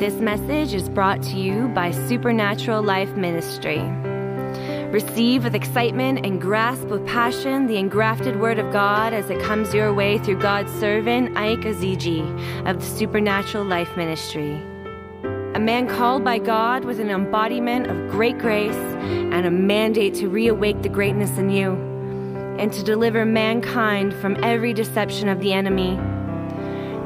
This message is brought to you by Supernatural Life Ministry. Receive with excitement and grasp with passion the engrafted Word of God as it comes your way through God's servant, Iyke Ezeji of the Supernatural Life Ministry. A man called by God with an embodiment of great grace and a mandate to reawake the greatness in you and to deliver mankind from every deception of the enemy.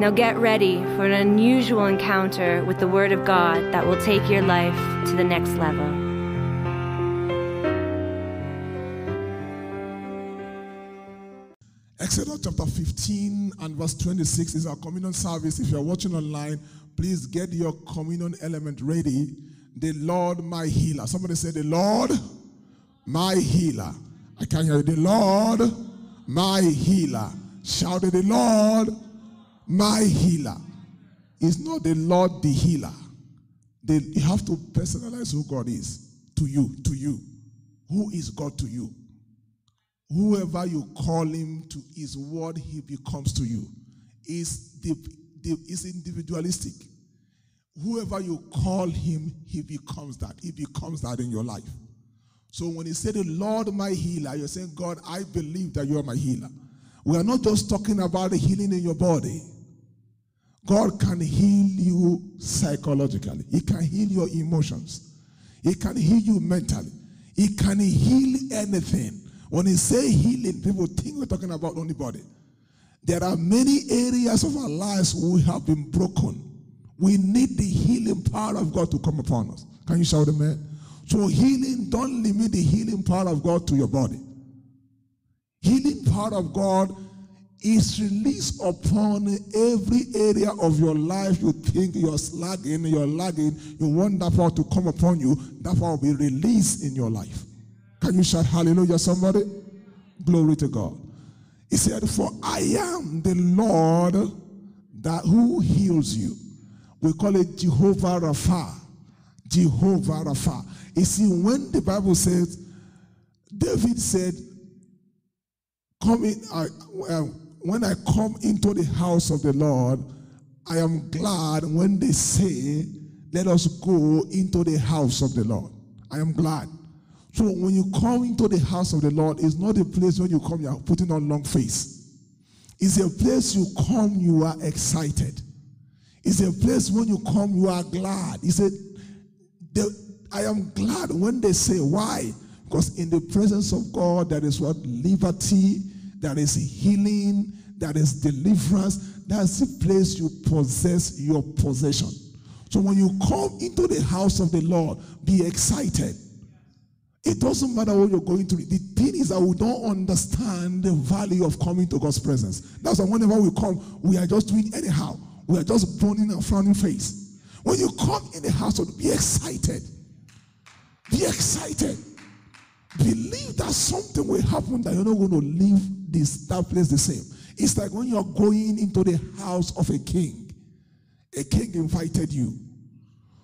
Now get ready for an unusual encounter with the Word of God that will take your life to the next level. Exodus chapter 15 and verse 26 is our communion service. If you're watching online, please get your communion element ready. The Lord, my healer. Somebody say, The Lord, my healer. I can't hear you. The Lord, my healer. Shout it, the Lord, my healer. It's not the Lord the healer. They, you have to personalize who God is to you, to you. Who is God to you? Whoever you call him to is what he becomes to you. Is the, the is individualistic. Whoever you call him, he becomes that. He becomes that in your life. So when you say the Lord my healer, you're saying, God, I believe that you are my healer. We are not just talking about the healing in your body. God can heal you psychologically. He can heal your emotions. He can heal you mentally. He can heal anything. When he say healing, people think we're talking about only body. There are many areas of our lives we have been broken. We need the healing power of God to come upon us. Can you shout amen? So healing, don't limit the healing power of God to your body. Healing power of God is released upon every area of your life you think you're slagging, you're lagging, you want that power to come upon you, that power will be released in your life. Can you shout hallelujah, somebody? Glory to God. He said, For I am the Lord that who heals you. We call it Jehovah Rapha. Jehovah Rapha. You see, when the Bible says, David said, Come in, uh, uh, when I come into the house of the Lord, I am glad when they say, Let us go into the house of the Lord. I am glad. So when you come into the house of the Lord, it's not a place when you come, you are putting on long face. It's a place you come, you are excited. It's a place when you come, you are glad. He said, I am glad when they say, why? Because in the presence of God, there is what? Liberty, there is healing, there is deliverance. That's the place you possess your possession. So when you come into the house of the Lord, be excited. It doesn't matter what you're going through. The thing is that we don't understand the value of coming to God's presence. That's why whenever we come, we are just doing anyhow. We are just burning a frowning face. When you come in the house, be excited. Be excited. Believe that something will happen that you're not going to leave this that place the same. It's like when you're going into the house of a king. A king invited you.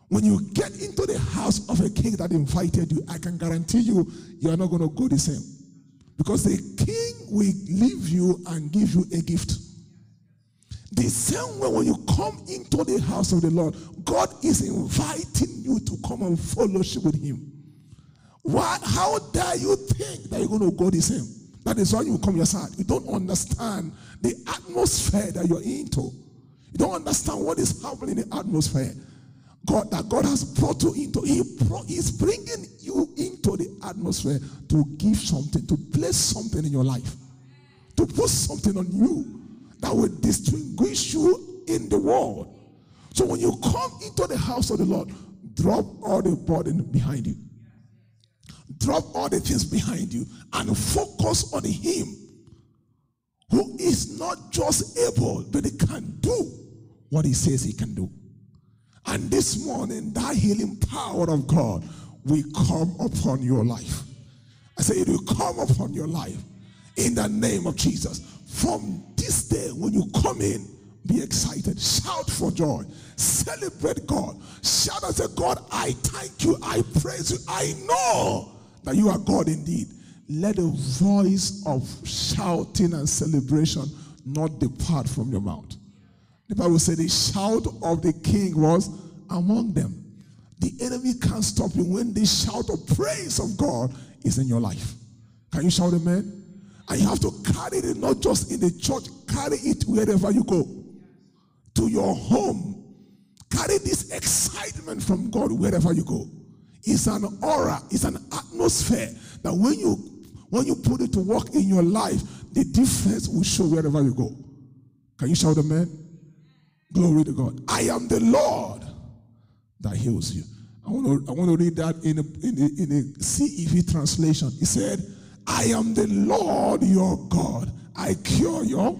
When you get into the house of a king that invited you, I can guarantee you, you are not going to go the same. Because the king will leave you and give you a gift. The same way when you come into the house of the Lord, God is inviting you to come and fellowship with him. What, how dare you think that you're going to go the same? That is why you come your side. You don't understand the atmosphere that you're into. You don't understand what is happening in the atmosphere. God that God has brought you into. He is bringing you into the atmosphere to give something, to place something in your life, to put something on you that will distinguish you in the world. So when you come into the house of the Lord, drop all the burden behind you. Drop all the things behind you and focus on Him who is not just able, but He can do what He says He can do. And this morning, that healing power of God will come upon your life. I say it will come upon your life in the name of Jesus. From this day, when you come in, be excited. Shout for joy. Celebrate God. Shout and say, God, I thank you. I praise you. I know that you are God indeed. Let a voice of shouting and celebration not depart from your mouth. The Bible said the shout of the king was among them. The enemy can't stop you when the shout of praise of God is in your life. Can you shout amen? And you have to carry it not just in the church, carry it wherever you go. To your home. Carry this excitement from God wherever you go. It's an aura, it's an atmosphere that when you when you put it to work in your life, the difference will show wherever you go. Can you shout amen? Glory to God. I am the Lord that heals you. I want to, I want to read that in a, in, a, in a CEV translation. He said, I am the Lord your God. I cure your,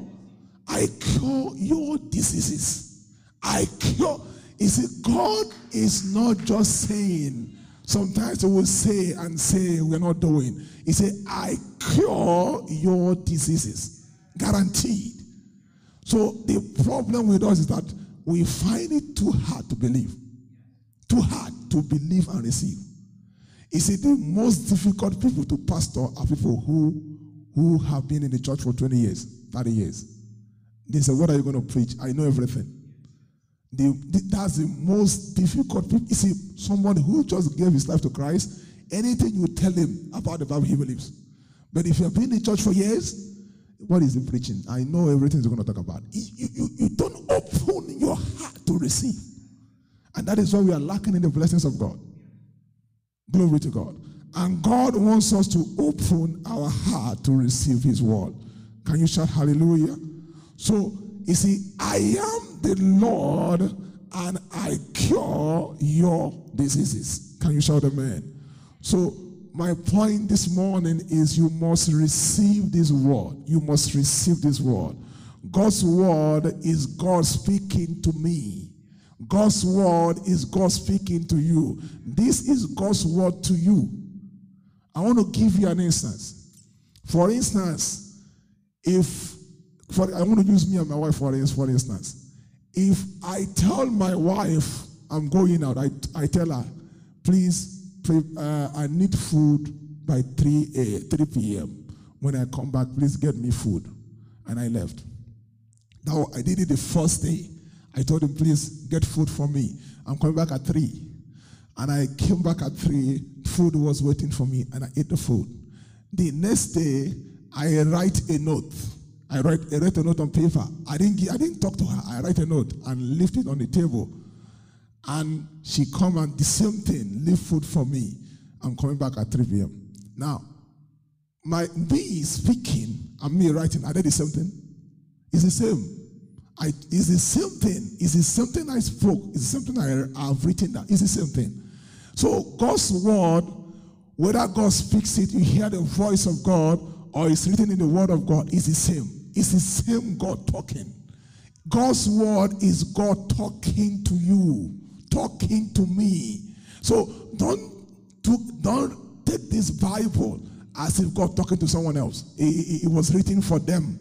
I cure your diseases. I cure. You see, God is not just saying, sometimes he will say and say, we're not doing. He said, I cure your diseases. Guaranteed. So the problem with us is that we find it too hard to believe. Too hard to believe and receive. He said the most difficult people to pastor are people who, who have been in the church for 20 years, 30 years. They say, What are you going to preach? I know everything. The, the, that's the most difficult. You see, someone who just gave his life to Christ, anything you tell him about the Bible, he believes. But if you have been in church for years, what is he preaching? I know everything he's going to talk about. You, you, you don't open your heart to receive. And that is why we are lacking in the blessings of God. Glory to God. And God wants us to open our heart to receive His word. Can you shout hallelujah? So, you see, I am the Lord and I cure your diseases. Can you shout amen? So, my point this morning is you must receive this word. You must receive this word. God's word is God speaking to me. God's word is God speaking to you. This is God's word to you. I want to give you an instance. For instance, if for, I want to use me and my wife for, for instance. If I tell my wife I'm going out, I, I tell her, please, please uh, I need food by 3, a, 3 p.m. When I come back, please get me food. And I left. Now, I did it the first day. I told him, please get food for me. I'm coming back at 3. And I came back at 3. Food was waiting for me, and I ate the food. The next day, I write a note. I write, I write a note on paper. I didn't, I didn't talk to her. I write a note and left it on the table. And she come and the same thing, leave food for me. I'm coming back at 3 p.m. Now, my me speaking and me writing, are they the same thing? It's the same. I, it's the same thing. It's the same thing I spoke. It's the same thing I have written down. It's the same thing. So God's word, whether God speaks it, you hear the voice of God, or it's written in the word of God, is the same. It's the same God talking. God's word is God talking to you, talking to me. So don't, don't take this Bible as if God talking to someone else. It, it, it was written for them.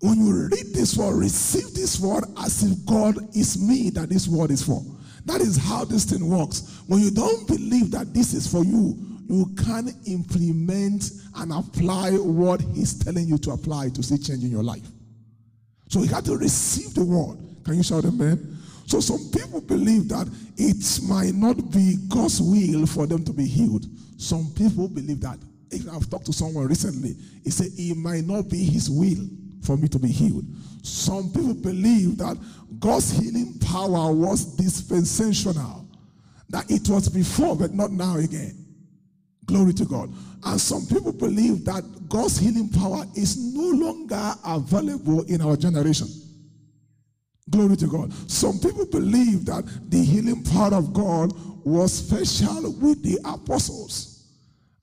When you read this word, receive this word as if God is me that this word is for. That is how this thing works. When you don't believe that this is for you, you can implement and apply what He's telling you to apply to see change in your life. So you have to receive the word. Can you shout amen? So some people believe that it might not be God's will for them to be healed. Some people believe that. I've talked to someone recently. He said it might not be his will for me to be healed. Some people believe that God's healing power was dispensational, that it was before, but not now again. Glory to God. And some people believe that God's healing power is no longer available in our generation. Glory to God. Some people believe that the healing power of God was special with the apostles.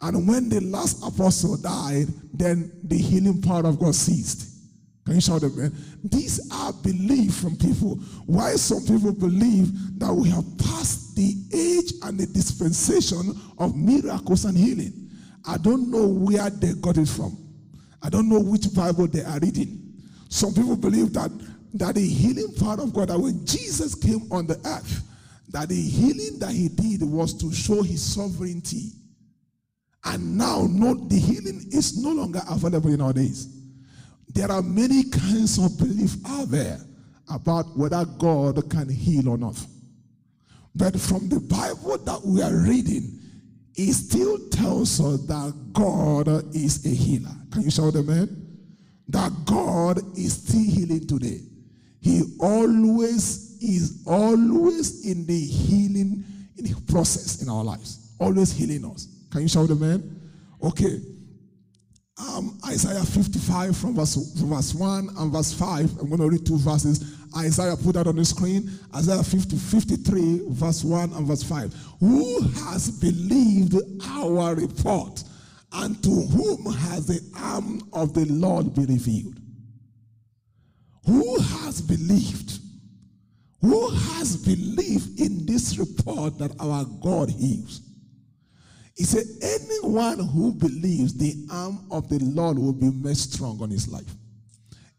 And when the last apostle died, then the healing power of God ceased. Can you shout amen? These are beliefs from people. Why some people believe that we have passed the age and the dispensation of miracles and healing. I don't know where they got it from. I don't know which Bible they are reading. Some people believe that, that the healing part of God, that when Jesus came on the earth, that the healing that he did was to show his sovereignty. And now, not the healing is no longer available in our days. There are many kinds of belief out there about whether God can heal or not. But from the Bible that we are reading, it still tells us that God is a healer. Can you shout amen? That God is still healing today. He always is always in the healing in process in our lives, always healing us. Can you shout amen? Okay. Um, Isaiah 55 from verse, from verse 1 and verse 5. I'm going to read two verses. Isaiah put that on the screen. Isaiah 50, 53, verse 1 and verse 5. Who has believed our report? And to whom has the arm of the Lord been revealed? Who has believed? Who has believed in this report that our God heals? He said, anyone who believes the arm of the Lord will be made strong on his life.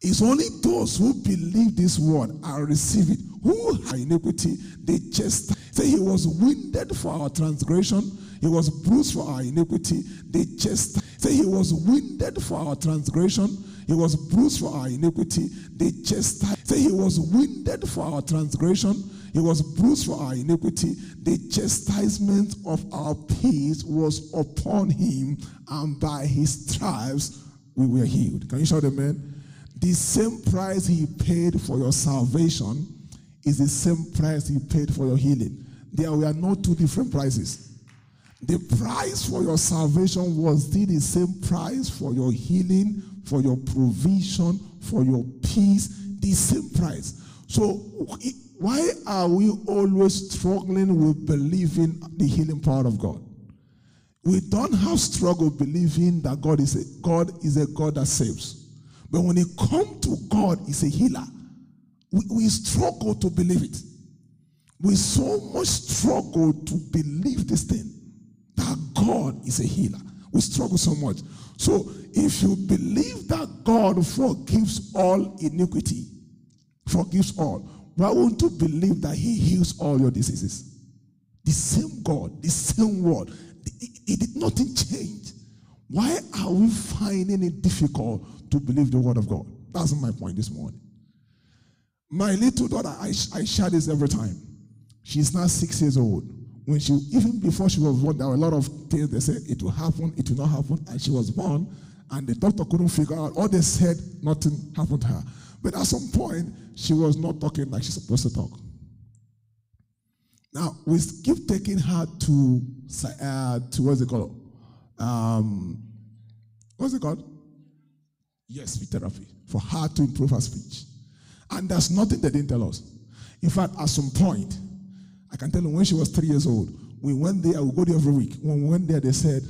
It's only those who believe this word and receive it, who have iniquity, they just say he was wounded for our transgression, he was bruised for our iniquity, they just say he was wounded for our transgression, he was bruised for our iniquity, they just say he was wounded for our transgression, he was bruised for our iniquity, the chastisement of our peace was upon him, and by his stripes we were healed. Can you shout amen? The same price he paid for your salvation is the same price he paid for your healing. There were no two different prices. The price for your salvation was still the same price for your healing, for your provision, for your peace, the same price. So, why are we always struggling with believing the healing power of God? We don't have struggle believing that God is a God is a God that saves. But when it comes to God, He's a healer. We, we struggle to believe it. We so much struggle to believe this thing that God is a healer. We struggle so much. So if you believe that God forgives all iniquity, forgives all, why won't you believe that He heals all your diseases? The same God, the same word. It, it nothing change. Why are we finding it difficult to believe the word of God. That's my point this morning. My little daughter, I, I share this every time. She's now six years old. When she, even before she was born, there were a lot of things they said it will happen, it will not happen, and she was born, and the doctor couldn't figure out. All they said, nothing happened to her. But at some point, she was not talking like she's supposed to talk. Now we keep taking her to uh, to what's it called? Um, what's it called? Yes, speech therapy for her to improve her speech. And there's nothing they didn't tell us. In fact, at some point, I can tell you when she was three years old, we went there, we go there every week. When we went there, they said,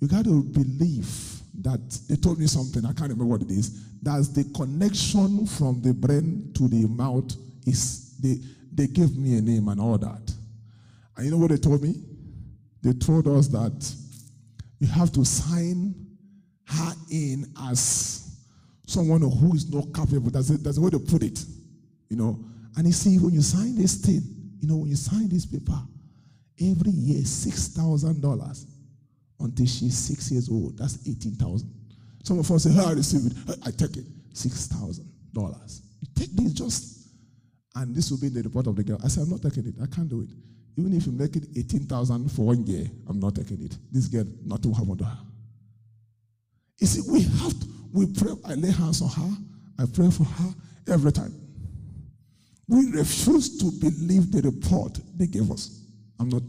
You got to believe that they told me something, I can't remember what it is. That's the connection from the brain to the mouth is they they gave me a name and all that. And you know what they told me? They told us that you have to sign her in as someone who is not capable. That's, that's the way to put it. You know. And you see, when you sign this thing, you know, when you sign this paper, every year six thousand dollars until she's six years old. That's eighteen thousand. Some of us say, "Hey, I receive it. I take it. Six thousand dollars. You take this just, and this will be in the report of the girl." I said, "I'm not taking it. I can't do it. Even if you make it eighteen thousand for one year, I'm not taking it. This girl, nothing will happen to her." You see, we have to we pray, I lay hands on her, I pray for her every time. We refuse to believe the report they gave us. I'm not,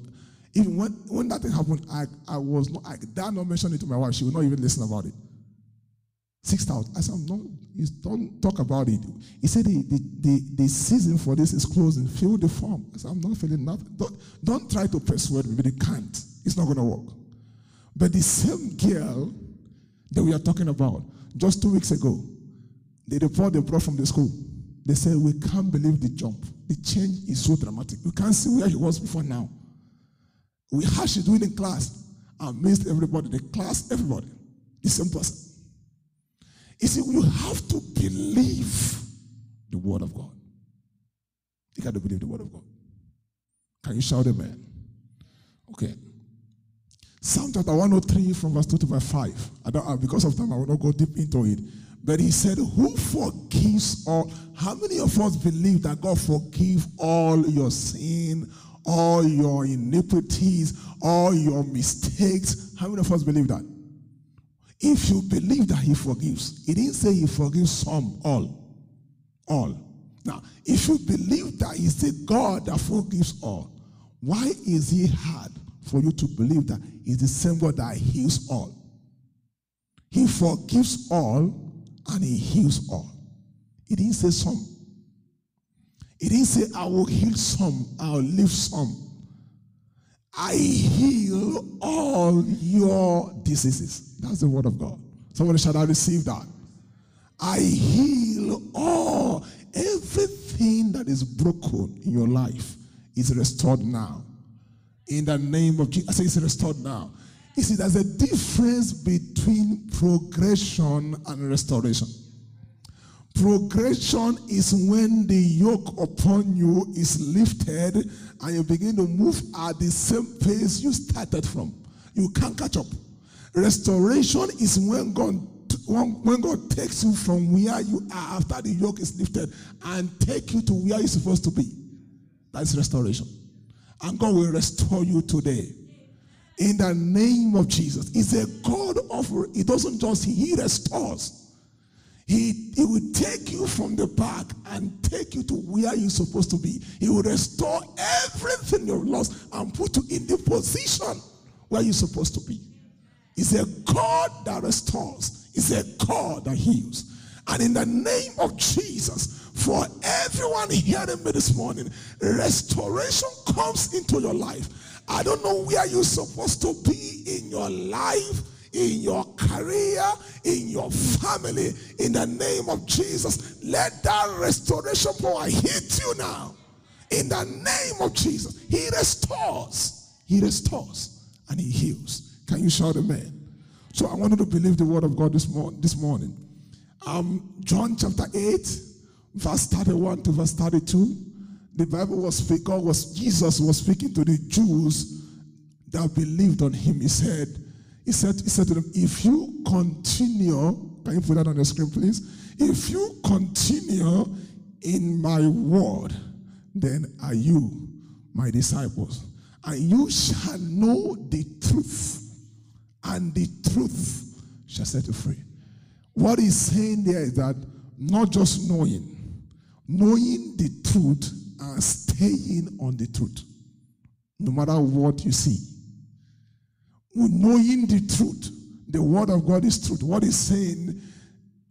even when, when that thing happened, I, I was not, I dare not mention it to my wife. She would not even listen about it. 6,000. I said, no, don't talk about it. He said, the, the, the, the, season for this is closing. Fill the form. I said, I'm not feeling nothing. Don't, don't try to persuade me, but they can't. It's not going to work. But the same girl that we are talking about, just two weeks ago, the report they brought from the school, they said, We can't believe the jump. The change is so dramatic. We can't see where he was before now. We how she's doing in class. Amazed everybody, the class, everybody. The same person. You see, you have to believe the word of God. You got to believe the word of God. Can you shout amen? Okay. Psalm chapter 103 from verse 2 to verse 5. I don't, uh, because of time, I will not go deep into it. But he said, Who forgives all? How many of us believe that God forgive all your sin, all your iniquities, all your mistakes. How many of us believe that? If you believe that He forgives, He didn't say He forgives some, all. All. Now, if you believe that He's the God that forgives all, why is He hard for you to believe that He's the same God that heals all? He forgives all and He heals all. He didn't say some. He didn't say, I will heal some, I'll leave some. I heal all your diseases. That's the word of God. Somebody should I receive that? I heal all everything that is broken in your life is restored now. In the name of Jesus. I say it's restored now. You see, there's a difference between progression and restoration. Progression is when the yoke upon you is lifted and you begin to move at the same pace you started from. You can't catch up. Restoration is when God when God takes you from where you are after the yoke is lifted and take you to where you're supposed to be. That's restoration. And God will restore you today. In the name of Jesus. He's a God of, He doesn't just, He restores. He, he will take you from the back and take you to where you're supposed to be. He will restore everything you've lost and put you in the position where you're supposed to be. He's a God that restores. He's a God that heals. And in the name of Jesus, for everyone hearing me this morning, restoration comes into your life. I don't know where you're supposed to be in your life in your career, in your family, in the name of Jesus. Let that restoration power hit you now. In the name of Jesus. He restores. He restores and he heals. Can you shout amen? So I wanted to believe the word of God this, mor- this morning. Um, John chapter 8, verse 31 to verse 32. The Bible was God was Jesus was speaking to the Jews that believed on him. He said, he said, he said to them, if you continue, can you put that on the screen, please? If you continue in my word, then are you my disciples. And you shall know the truth, and the truth shall set you free. What he's saying there is that not just knowing, knowing the truth and staying on the truth, no matter what you see knowing the truth. The word of God is truth. What is saying,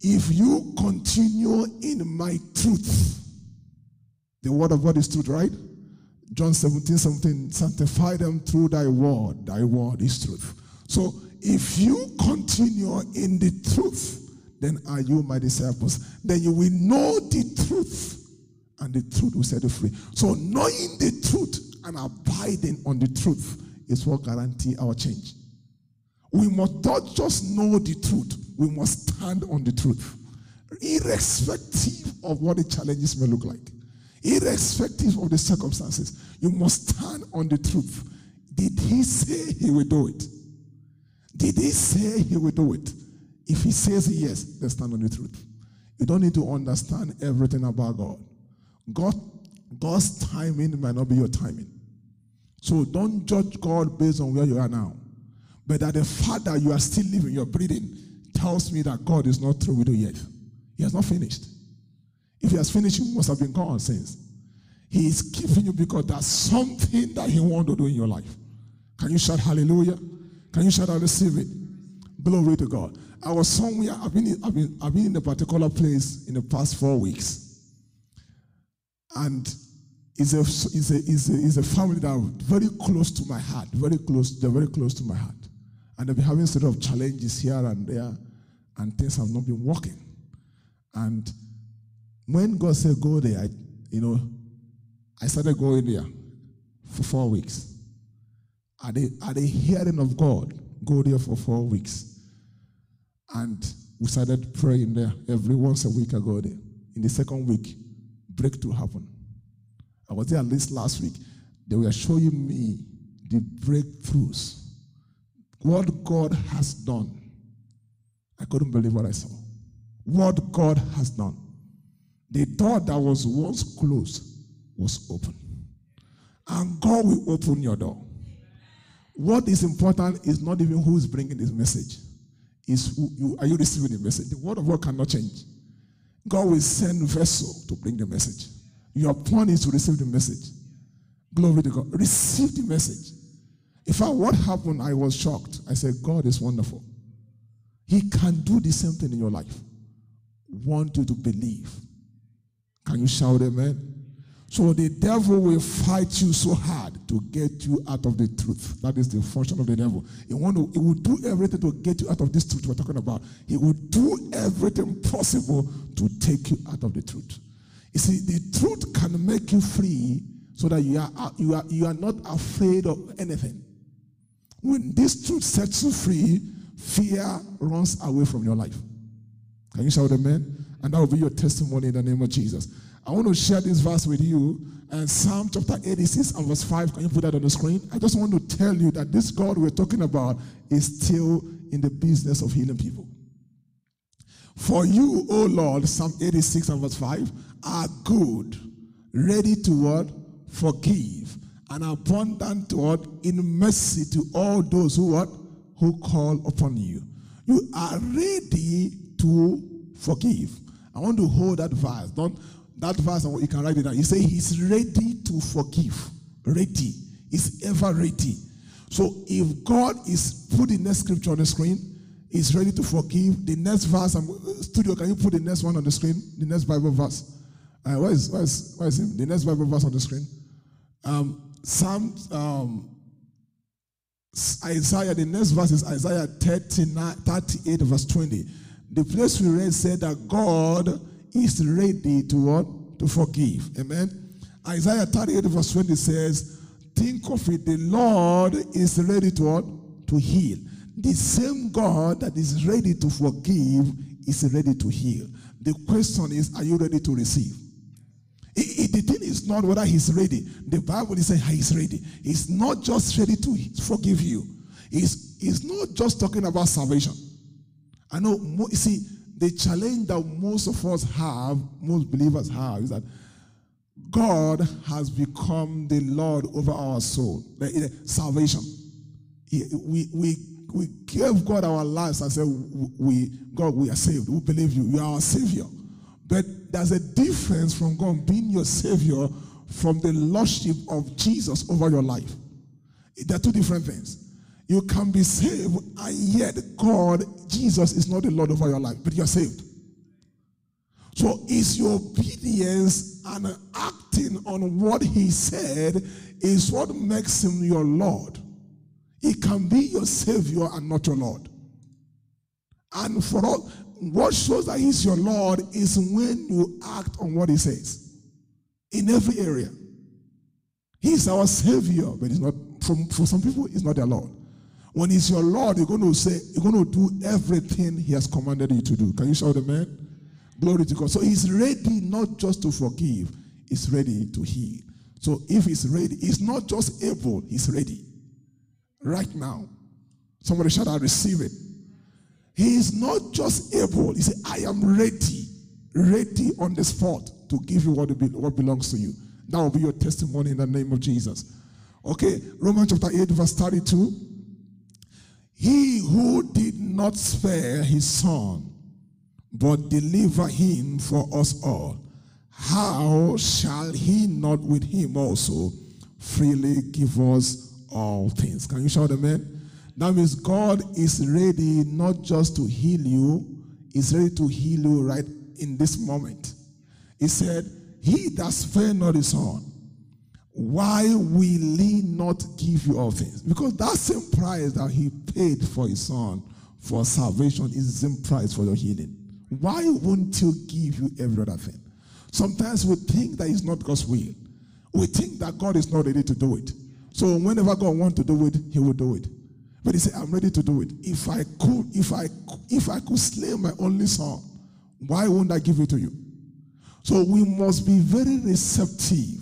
if you continue in my truth, the word of God is truth, right? John 17, 17, sanctify them through thy word. Thy word is truth. So if you continue in the truth, then are you my disciples? Then you will know the truth, and the truth will set you free. So knowing the truth and abiding on the truth is what guarantee our change. We must not just know the truth, we must stand on the truth, irrespective of what the challenges may look like, irrespective of the circumstances. You must stand on the truth. Did he say he will do it? Did he say he will do it? If he says yes, then stand on the truth. You don't need to understand everything about God. God God's timing might not be your timing. So don't judge God based on where you are now. But that the fact that you are still living, you're breathing, tells me that God is not through with you yet. He has not finished. If he has finished, he must have been gone since. He is keeping you because there's something that he wants to do in your life. Can you shout hallelujah? Can you shout I receive it? Glory to God. I was somewhere, I've been, I've, been, I've been in a particular place in the past four weeks. And it's a, it's, a, it's, a, a family that are very close to my heart, very close, they're very close to my heart. And they've been having sort of challenges here and there, and things have not been working. And when God said go there, I, you know, I started going there for four weeks. At the, at the hearing of God, go there for four weeks. And we started praying there every once a week I go there. In the second week, breakthrough happened. I was there at least last week. They were showing me the breakthroughs what God has done. I couldn't believe what I saw. What God has done. The door that was once closed was open. and God will open your door. What is important is not even who is bringing this message. Is you, are you receiving the message? The word of God cannot change. God will send vessel to bring the message. Your point is to receive the message. Glory to God. Receive the message. If I what happened, I was shocked. I said, God is wonderful. He can do the same thing in your life. Want you to believe. Can you shout amen? So the devil will fight you so hard to get you out of the truth. That is the function of the devil. He, want to, he will do everything to get you out of this truth we're talking about. He will do everything possible to take you out of the truth. You see, the truth can make you free so that you are, you are, you are not afraid of anything. When this truth sets you free, fear runs away from your life. Can you shout amen? And that will be your testimony in the name of Jesus. I want to share this verse with you. And Psalm chapter 86 and verse 5. Can you put that on the screen? I just want to tell you that this God we're talking about is still in the business of healing people. For you, O Lord, Psalm 86 and verse 5, are good, ready to what? Forgive, and abundant what? In mercy to all those who what? Who call upon you. You are ready to forgive. I want to hold that verse. Don't that verse, you can write it down. You say he's ready to forgive. Ready. He's ever ready. So if God is put the next scripture on the screen, He's ready to forgive. The next verse, I'm, studio, can you put the next one on the screen? The next Bible verse. Uh, where is where is where is him? The next Bible verse on the screen. Um, Psalm um, Isaiah. The next verse is Isaiah 39, 38, verse 20. The place we read said that God is ready to what? To forgive. Amen. Isaiah 38 verse 20 says, Think of it, the Lord is ready to what? To heal. The same God that is ready to forgive is ready to heal. The question is, are you ready to receive? The thing is not whether he's ready. The Bible is saying ah, he's ready. He's not just ready to forgive you. He's, he's not just talking about salvation. I know, you see, the challenge that most of us have, most believers have, is that God has become the Lord over our soul. Eh, salvation. We, we, we gave God our lives and said, we, God, we are saved. We believe you. You are our Savior. But there's a difference from God being your Savior from the Lordship of Jesus over your life. They're two different things. You can be saved, and yet God, Jesus, is not the Lord over your life, but you're saved. So is your obedience and acting on what he said is what makes him your Lord. He can be your Savior and not your Lord. And for all, what shows that he's your Lord is when you act on what he says in every area. He's our Savior, but he's not, for some people, he's not their Lord. When he's your Lord, you're going to say, you're going to do everything he has commanded you to do. Can you shout amen? Glory to God. So he's ready not just to forgive, he's ready to heal. So if he's ready, he's not just able, he's ready. Right now. Somebody shout, I receive it. He is not just able, he said, I am ready, ready on the spot to give you what, what belongs to you. That will be your testimony in the name of Jesus. Okay, Romans chapter 8, verse 32. He who did not spare his son, but deliver him for us all, how shall he not with him also freely give us all things? Can you shout amen? That means God is ready not just to heal you, He's ready to heal you right in this moment. He said, He that spare not his son, why will he not give you all things? Because that same price that he paid for his son for salvation is the same price for your healing. Why won't he give you every other thing? Sometimes we think that it's not God's will. We think that God is not ready to do it. So whenever God wants to do it, he will do it. But he said, I'm ready to do it. If I could, if I if I could slay my only son, why won't I give it to you? So we must be very receptive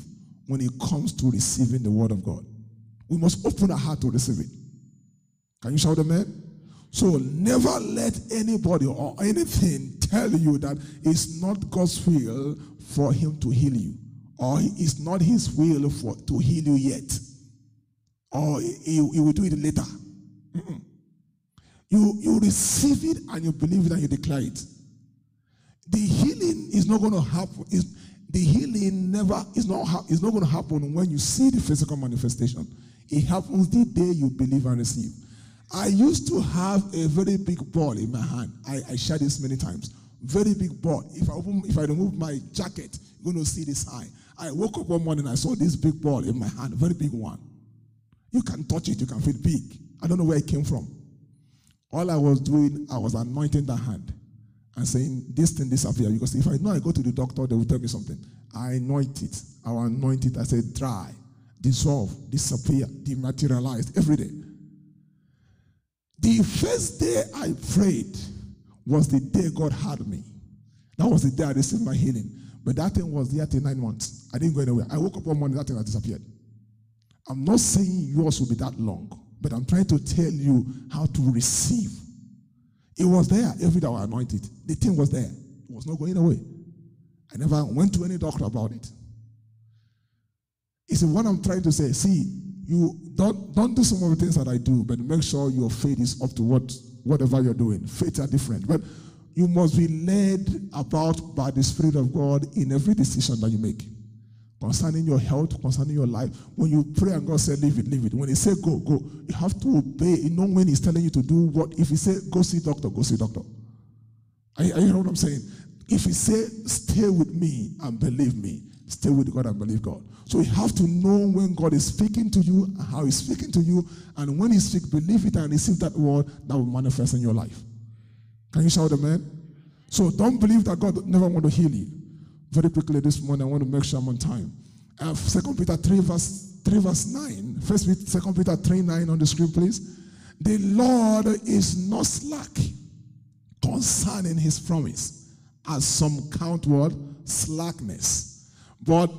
when it comes to receiving the word of God. We must open our heart to receive it. Can you shout amen? So never let anybody or anything tell you that it's not God's will for him to heal you or it's not his will for to heal you yet, or he, he will do it later. Mm-mm. You, you receive it and you believe it and you declare it. The healing is not going to happen. Is the healing never is not is not going to happen when you see the physical manifestation. It happens the day you believe and receive. I used to have a very big ball in my hand. I, I shared this many times. Very big ball. If I open, if I remove my jacket, you're going to see this high. I woke up one morning, I saw this big ball in my hand, very big one. You can touch it, you can feel big. I don't know where it came from. All I was doing, I was anointing the hand and saying, This thing disappear. Because if I know I go to the doctor, they will tell me something. I anoint it. I will anoint it. I say, dry, dissolve, disappear, dematerialize every day. The first day I prayed was the day God had me. That was the day I received my healing. But that thing was there till nine months. I didn't go anywhere. I woke up one morning, that thing had disappeared. I'm not saying yours will be that long, but I'm trying to tell you how to receive. It was there every day I anointed. The thing was there. It was not going away. I never went to any doctor about it. It's what I'm trying to say. See, you don't don't do some of the things that I do, but make sure your faith is up to what whatever you're doing. Faiths are different, but you must be led about by the Spirit of God in every decision that you make. Concerning your health, concerning your life. When you pray and God said, leave it, leave it. When He said go, go. You have to obey. You know when He's telling you to do what. If He say go see doctor, go see doctor. Are, are you know what I'm saying? If He say stay with me and believe me, stay with God and believe God. So you have to know when God is speaking to you, how He's speaking to you, and when He speaks, believe it and receive that word that will manifest in your life. Can you shout amen? So don't believe that God never want to heal you. Very quickly this morning, I want to make sure I'm on time. Uh, 2 Peter 3 verse, 3 verse 9. First, 2 Peter 3 9 on the screen, please. The Lord is not slack concerning his promise, as some count what? Slackness. But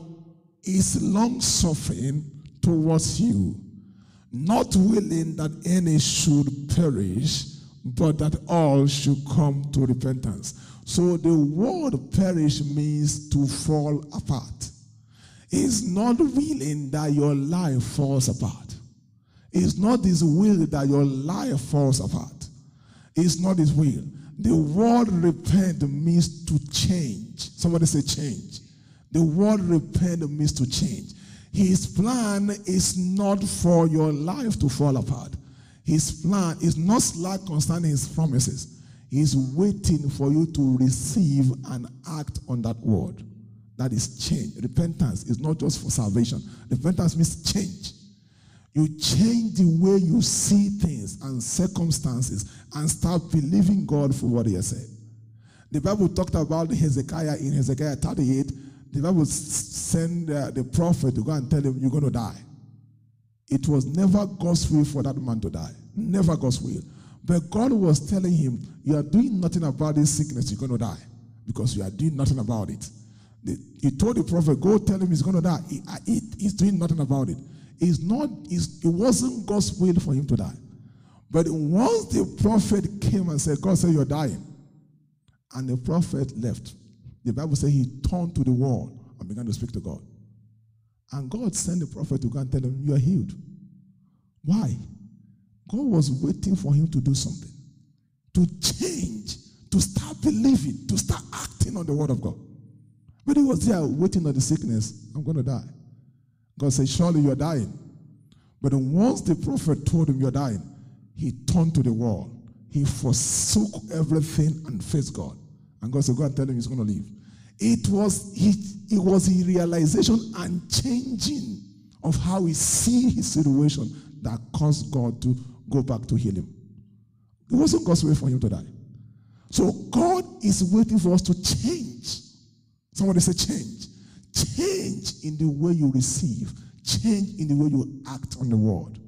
is long suffering towards you, not willing that any should perish, but that all should come to repentance. So the word perish means to fall apart. He's not willing that your life falls apart. It's not his will that your life falls apart. It's not his will. The word repent means to change. Somebody say change. The word repent means to change. His plan is not for your life to fall apart. His plan is not slack concerning his promises. He's waiting for you to receive and act on that word. That is change. Repentance is not just for salvation. Repentance means change. You change the way you see things and circumstances and start believing God for what He has said. The Bible talked about Hezekiah in Hezekiah 38 the Bible send uh, the prophet to go and tell him, You're going to die. It was never God's will for that man to die. Never God's will. But God was telling him, You are doing nothing about this sickness, you're going to die. Because you are doing nothing about it. He told the prophet, Go tell him he's going to die. He, uh, he, he's doing nothing about it. It's not, it's, it wasn't God's will for him to die. But once the prophet came and said, God said, You're dying. And the prophet left. The Bible says he turned to the wall and began to speak to God. And God sent the prophet to go and tell him, You are healed. Why? God was waiting for him to do something, to change, to start believing, to start acting on the word of God. But he was there waiting on the sickness. I'm going to die. God said, Surely you're dying. But once the prophet told him you're dying, he turned to the wall. He forsook everything and faced God. And God said, Go and tell him he's going to leave. It was it, it was a realization and changing of how he see his situation that caused God to go back to heal him. It wasn't God's way for him to die. So God is waiting for us to change. Somebody say change. Change in the way you receive. Change in the way you act on the word.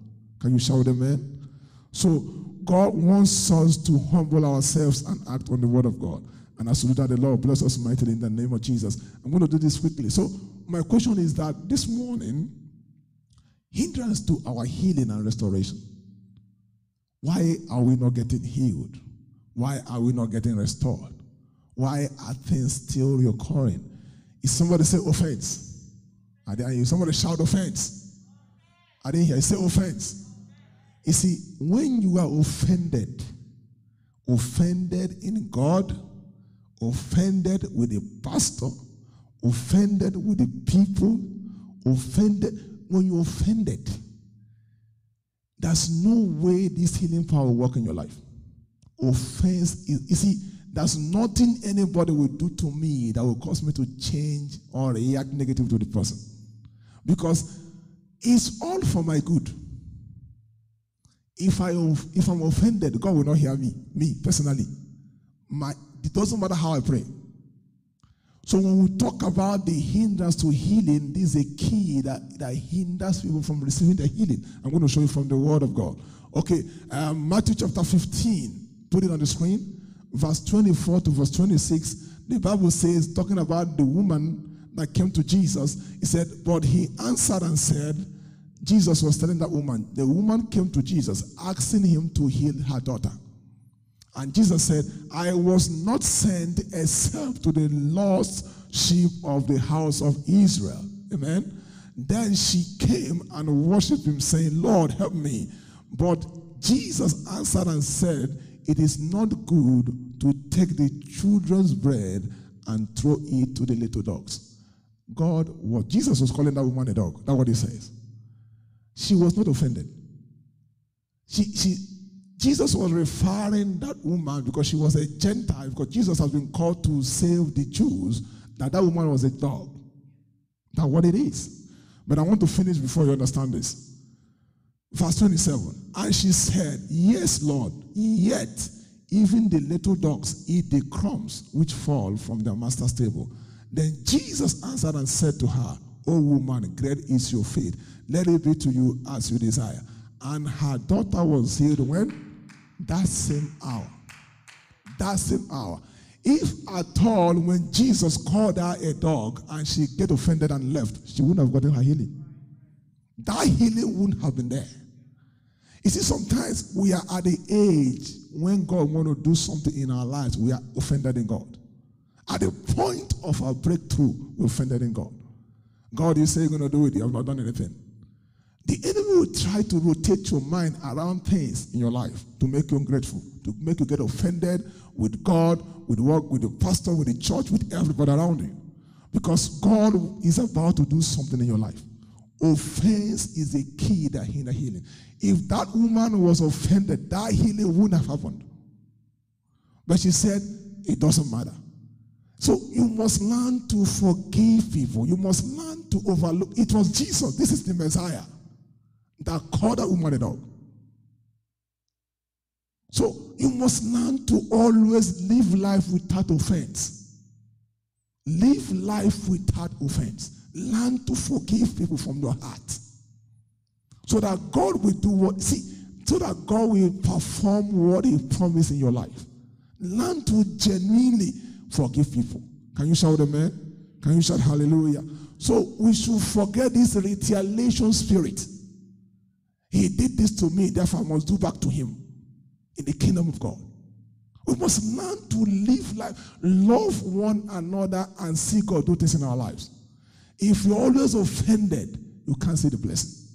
Can you shout amen? So God wants us to humble ourselves and act on the word of God. And as we do that, the Lord bless us mightily in the name of Jesus. I'm going to do this quickly. So, my question is that this morning, hindrance to our healing and restoration. Why are we not getting healed? Why are we not getting restored? Why are things still recurring? Is somebody say offense? Didn't hear somebody shout offense. I didn't hear. Say offense. You see, when you are offended, offended in God, offended with the pastor, offended with the people, offended, when you're offended, there's no way this healing power will work in your life. Offense is, you see, there's nothing anybody will do to me that will cause me to change or react negative to the person. Because it's all for my good. If I if I'm offended, God will not hear me, me personally. My it doesn't matter how I pray. So when we talk about the hindrance to healing, this is a key that, that hinders people from receiving the healing. I'm going to show you from the Word of God. Okay, um, Matthew chapter 15. Put it on the screen. Verse 24 to verse 26. The Bible says, talking about the woman that came to Jesus, he said, But he answered and said, Jesus was telling that woman, the woman came to Jesus asking him to heal her daughter. And Jesus said, I was not sent except to the lost sheep of the house of Israel. Amen. Then she came and worshiped him, saying, Lord, help me. But Jesus answered and said, It is not good to take the children's bread and throw it to the little dogs. God, what Jesus was calling that woman a dog. That's what he says. She was not offended. She, she, Jesus was referring that woman because she was a Gentile, because Jesus has been called to save the Jews, that that woman was a dog. That's what it is. But I want to finish before you understand this. Verse 27. And she said, Yes, Lord, yet even the little dogs eat the crumbs which fall from their master's table. Then Jesus answered and said to her, O woman, great is your faith. Let it be to you as you desire. And her daughter was healed when? That same hour. That same hour. If at all, when Jesus called her a dog and she get offended and left, she wouldn't have gotten her healing. That healing wouldn't have been there. You see, sometimes we are at the age when God want to do something in our lives, we are offended in God. At the point of our breakthrough, we're offended in God. God, you say you're going to do it, you have not done anything. The enemy will try to rotate your mind around things in your life to make you ungrateful, to make you get offended with God, with work, with the pastor, with the church, with everybody around you. Because God is about to do something in your life. Offense is a key that hinder healing. If that woman was offended, that healing wouldn't have happened. But she said, it doesn't matter. So you must learn to forgive people. You must learn to overlook. It was Jesus. This is the Messiah that called that woman a dog. So you must learn to always live life without offense. Live life without offense. Learn to forgive people from your heart. So that God will do what, see, so that God will perform what He promised in your life. Learn to genuinely forgive people. Can you shout amen? Can you shout hallelujah? So we should forget this retaliation spirit. He did this to me, therefore I must do back to him in the kingdom of God. We must learn to live life, love one another, and see God do things in our lives. If you're always offended, you can't see the blessing.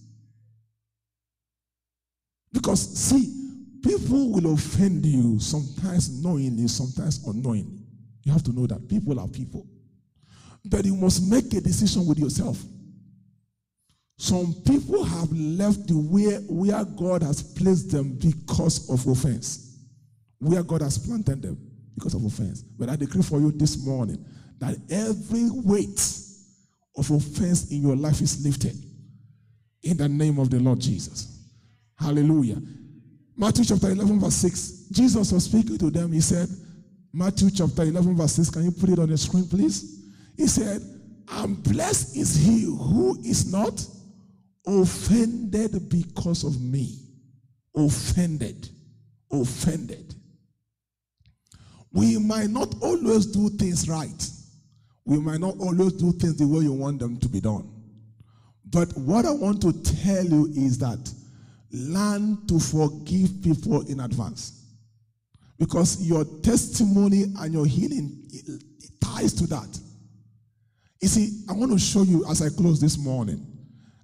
Because, see, people will offend you sometimes knowingly, sometimes unknowingly. You have to know that people are people. But you must make a decision with yourself. Some people have left the way where God has placed them because of offense. Where God has planted them because of offense. But I decree for you this morning that every weight of offense in your life is lifted in the name of the Lord Jesus. Hallelujah. Matthew chapter 11, verse 6. Jesus was speaking to them. He said, Matthew chapter 11, verse 6. Can you put it on the screen, please? He said, And blessed is he who is not offended because of me. Offended. Offended. We might not always do things right. We might not always do things the way you want them to be done. But what I want to tell you is that learn to forgive people in advance. Because your testimony and your healing ties to that. You see, I want to show you as I close this morning.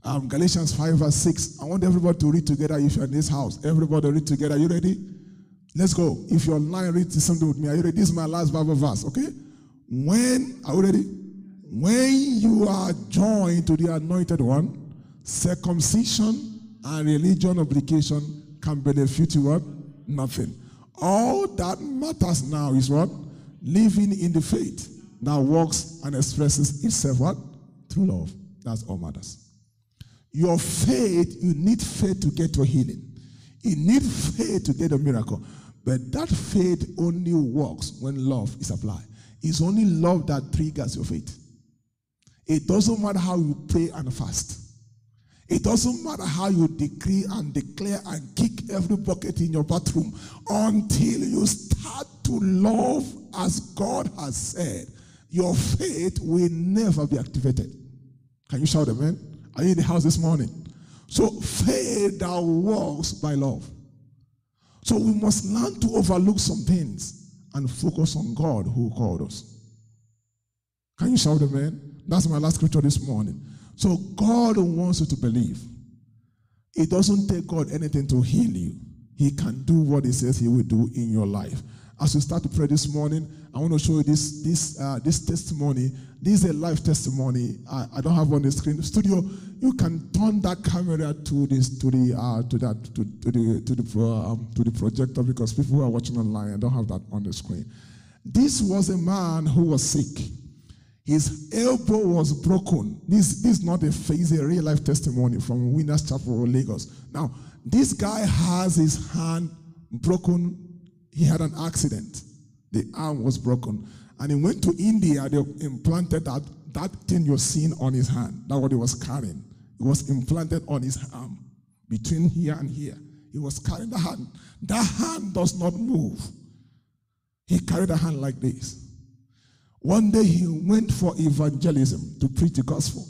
Um, Galatians 5 verse 6. I want everybody to read together if you're in this house. Everybody read together. Are you ready? Let's go. If you're online, read something with me. Are you ready? This is my last Bible verse, okay? When, are you ready? When you are joined to the anointed one, circumcision and religion obligation can benefit you what? Nothing. All that matters now is what? Living in the faith that works and expresses itself what? Through love. That's all matters. Your faith, you need faith to get your healing. You need faith to get a miracle. But that faith only works when love is applied. It's only love that triggers your faith. It doesn't matter how you pray and fast. It doesn't matter how you decree and declare and kick every bucket in your bathroom until you start to love as God has said. Your faith will never be activated. Can you shout amen? Are you in the house this morning? So faith that works by love. So we must learn to overlook some things and focus on God who called us. Can you shout amen? That's my last scripture this morning. So God wants you to believe. It doesn't take God anything to heal you. He can do what he says he will do in your life. As we start to pray this morning, I want to show you this this uh, this testimony. This is a live testimony. I, I, don't have on the screen. Studio, you can turn that camera to this to the uh, to that to, to the to the um, to the projector because people are watching online, I don't have that on the screen. This was a man who was sick. His elbow was broken. This, this is not a phase, a real life testimony from Winners Chapel, Lagos. Now, this guy has his hand broken he had an accident. The arm was broken. And he went to India. They implanted that, that thing you're seeing on his hand. That's what he was carrying. It was implanted on his arm, between here and here. He was carrying the hand. That hand does not move. He carried a hand like this. One day he went for evangelism to preach the gospel.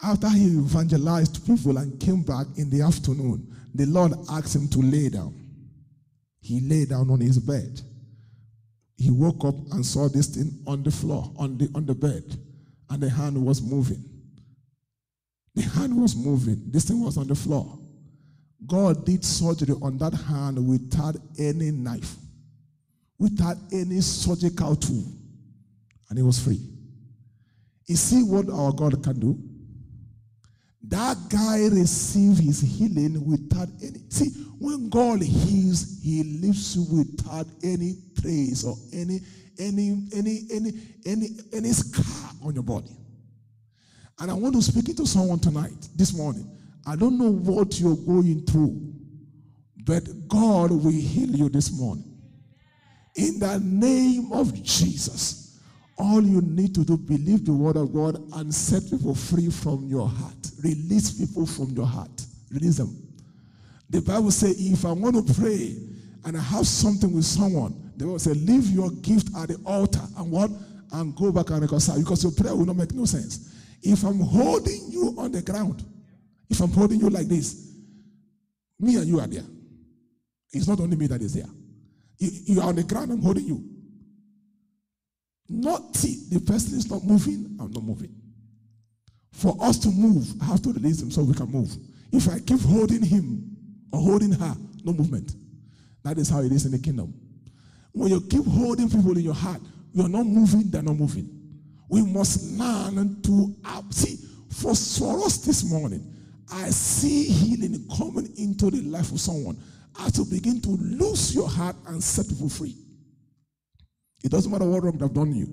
After he evangelized people and came back in the afternoon, the Lord asked him to lay down. He lay down on his bed. He woke up and saw this thing on the floor, on the, on the bed, and the hand was moving. The hand was moving. This thing was on the floor. God did surgery on that hand without any knife, without any surgical tool, and it was free. You see what our God can do? That guy received his healing without any. See, when God heals, He leaves you without any trace or any any any any any any scar on your body. And I want to speak it to someone tonight, this morning. I don't know what you're going through, but God will heal you this morning. In the name of Jesus. All you need to do, believe the word of God and set people free from your heart. Release people from your heart. Release them. The Bible says, if I want to pray and I have something with someone, the Bible say, leave your gift at the altar and what? And go back and reconcile because your prayer will not make no sense. If I'm holding you on the ground, if I'm holding you like this, me and you are there. It's not only me that is there. You, you are on the ground, I'm holding you. Not see, the person is not moving, I'm not moving. For us to move, I have to release him so we can move. If I keep holding him or holding her, no movement. That is how it is in the kingdom. When you keep holding people in your heart, you're not moving, they're not moving. We must learn to see. For, for us this morning, I see healing coming into the life of someone as you begin to lose your heart and set people free. It doesn't matter what wrong they've done you.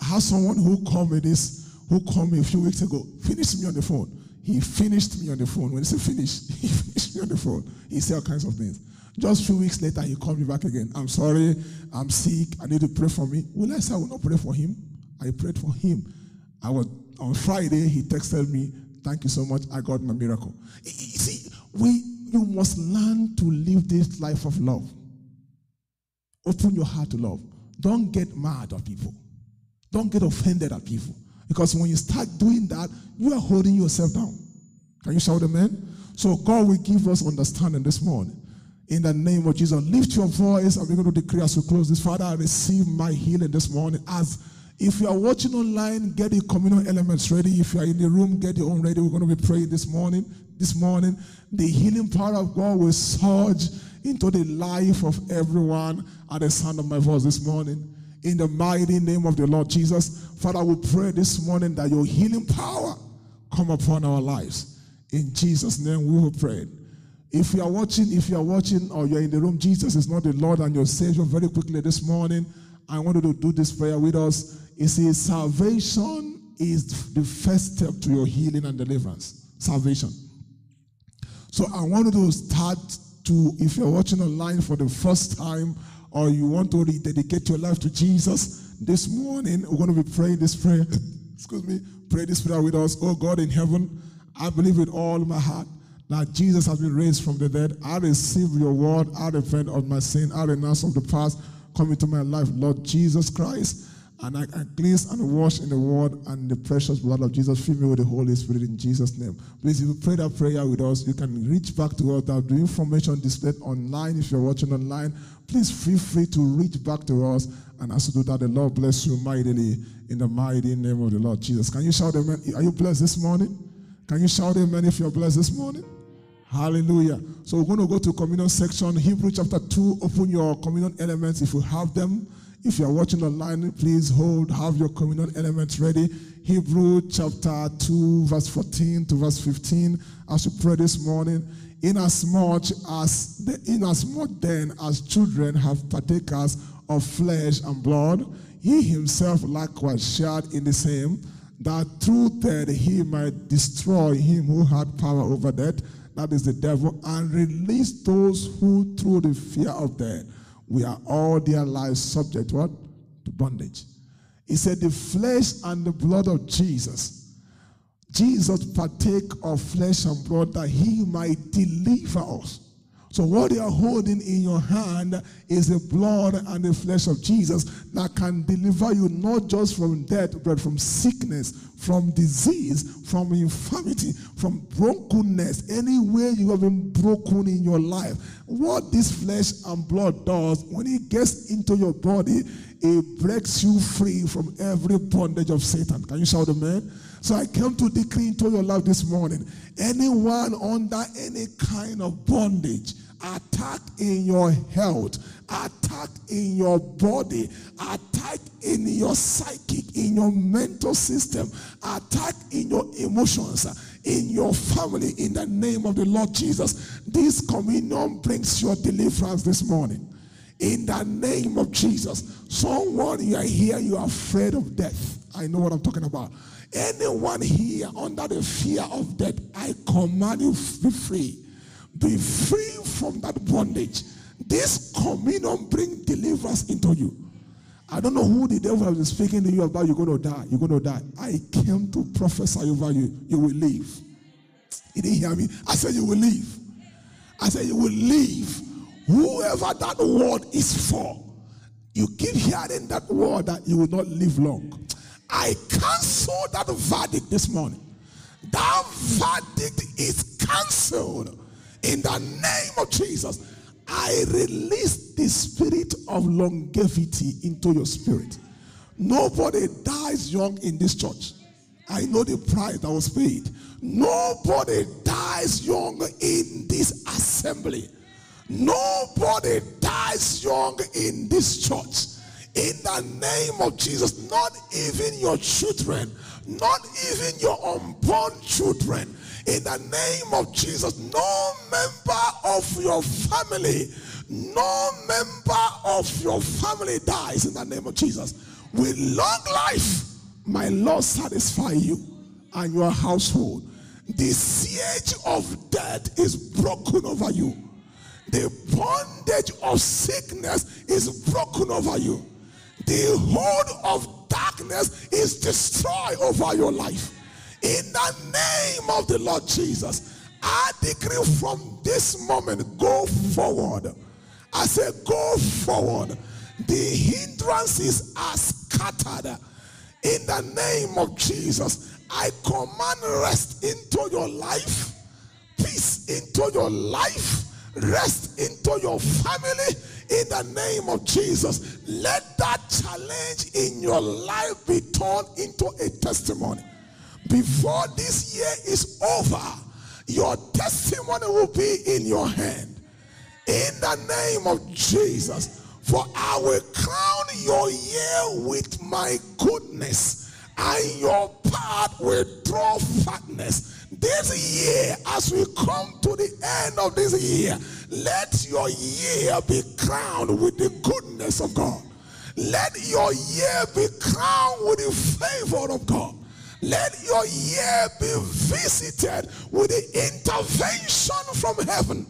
I have someone who called me this, who called me a few weeks ago, finished me on the phone. He finished me on the phone. When he said finish, he finished me on the phone. He said all kinds of things. Just a few weeks later, he called me back again. I'm sorry, I'm sick, I need to pray for me. Well, I said I will not pray for him. I prayed for him. I was on Friday, he texted me, Thank you so much, I got my miracle. You see, we you must learn to live this life of love. Open your heart to love. Don't get mad at people. Don't get offended at people. Because when you start doing that, you are holding yourself down. Can you shout amen? So God will give us understanding this morning. In the name of Jesus, lift your voice and we're going to decree as we close this. Father, I receive my healing this morning as If you are watching online, get the communal elements ready. If you are in the room, get your own ready. We're going to be praying this morning. This morning, the healing power of God will surge into the life of everyone at the sound of my voice this morning. In the mighty name of the Lord Jesus, Father, we pray this morning that your healing power come upon our lives. In Jesus' name, we will pray. If you are watching, if you are watching or you're in the room, Jesus is not the Lord and your Savior. Very quickly this morning, I wanted to do this prayer with us. It says, Salvation is the first step to your healing and deliverance. Salvation. So I wanted to start to, if you're watching online for the first time or you want to rededicate your life to Jesus, this morning we're going to be praying this prayer. Excuse me. Pray this prayer with us. Oh God in heaven, I believe with all my heart that Jesus has been raised from the dead. I receive your word. I repent of my sin. I renounce of the past. Come into my life, Lord Jesus Christ. And I, I cleanse and wash in the word and the precious blood of Jesus. Fill me with the Holy Spirit in Jesus' name. Please, if you pray that prayer with us, you can reach back to us. That the information displayed online. If you're watching online, please feel free to reach back to us. And as you do that, the Lord bless you mightily in the mighty name of the Lord Jesus. Can you shout amen? Are you blessed this morning? Can you shout amen if you're blessed this morning? Hallelujah. So we're going to go to communion section. Hebrew chapter 2. Open your communion elements if you have them. If you're watching online, please hold, have your communion elements ready. Hebrew chapter 2, verse 14 to verse 15. As we pray this morning, inasmuch as the, inasmuch then as children have partakers of flesh and blood, he himself likewise shared in the same, that through that he might destroy him who had power over death, that is the devil, and release those who through the fear of death we are all their lives subject what? To bondage. He said, the flesh and the blood of Jesus. Jesus partake of flesh and blood that he might deliver us. So what you are holding in your hand is the blood and the flesh of Jesus that can deliver you not just from death, but from sickness, from disease, from infirmity, from brokenness, anywhere you have been broken in your life. What this flesh and blood does, when it gets into your body, it breaks you free from every bondage of Satan. Can you shout amen? So I came to decree into your life this morning. Anyone under any kind of bondage, attack in your health, attack in your body, attack in your psychic, in your mental system, attack in your emotions, in your family, in the name of the Lord Jesus. This communion brings your deliverance this morning. In the name of Jesus. Someone you are here, you are afraid of death. I know what I'm talking about. Anyone here under the fear of death, I command you be free. Be free from that bondage. This communion bring deliverance into you. I don't know who the devil has been speaking to you about. You're going to die. You're going to die. I came to prophesy over you. You will live. You didn't hear me. I said you will live. I said you will live. Whoever that word is for, you keep hearing that word that you will not live long. I cancel that verdict this morning. That verdict is cancelled in the name of Jesus. I release the spirit of longevity into your spirit. Nobody dies young in this church. I know the price that was paid. Nobody dies young in this assembly. Nobody dies young in this church. In the name of Jesus, not even your children, not even your unborn children. In the name of Jesus, no member of your family, no member of your family dies in the name of Jesus. With long life, my Lord satisfy you and your household. The siege of death is broken over you. The bondage of sickness is broken over you the hold of darkness is destroyed over your life. In the name of the Lord Jesus, I decree from this moment, go forward. I say, go forward. The hindrances are scattered. In the name of Jesus, I command rest into your life, peace into your life, rest into your family In the name of Jesus, let that challenge in your life be turned into a testimony. Before this year is over, your testimony will be in your hand. In the name of Jesus. For I will crown your year with my goodness, and your path will draw fatness. This year, as we come to the end of this year, let your year be crowned with the goodness of God. Let your year be crowned with the favor of God. Let your year be visited with the intervention from heaven.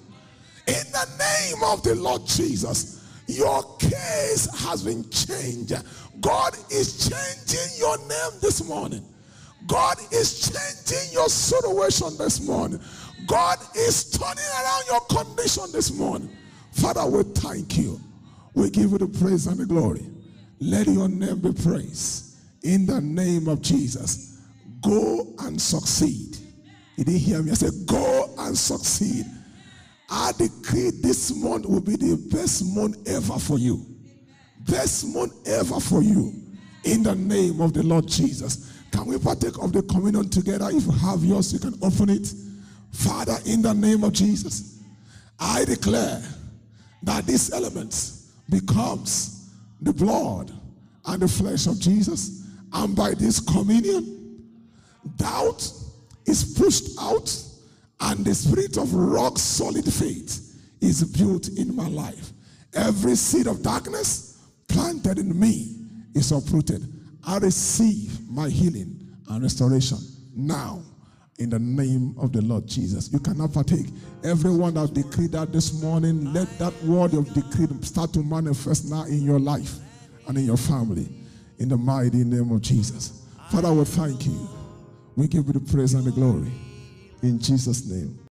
In the name of the Lord Jesus, your case has been changed. God is changing your name this morning. God is changing your situation this morning. God is turning around your condition this morning. Father, we thank you. We give you the praise and the glory. Let your name be praised. In the name of Jesus, go and succeed. You didn't hear me. I said, go and succeed. I decree this month will be the best month ever for you. Best month ever for you. In the name of the Lord Jesus. Can we partake of the communion together? If you have yours, you can open it. Father, in the name of Jesus, I declare that this element becomes the blood and the flesh of Jesus. And by this communion, doubt is pushed out and the spirit of rock solid faith is built in my life. Every seed of darkness planted in me is uprooted. I receive my healing and restoration now in the name of the Lord Jesus. You cannot partake. Everyone that decreed that this morning, let that word of decree start to manifest now in your life and in your family in the mighty name of Jesus. Father, we thank you. We give you the praise and the glory. In Jesus' name.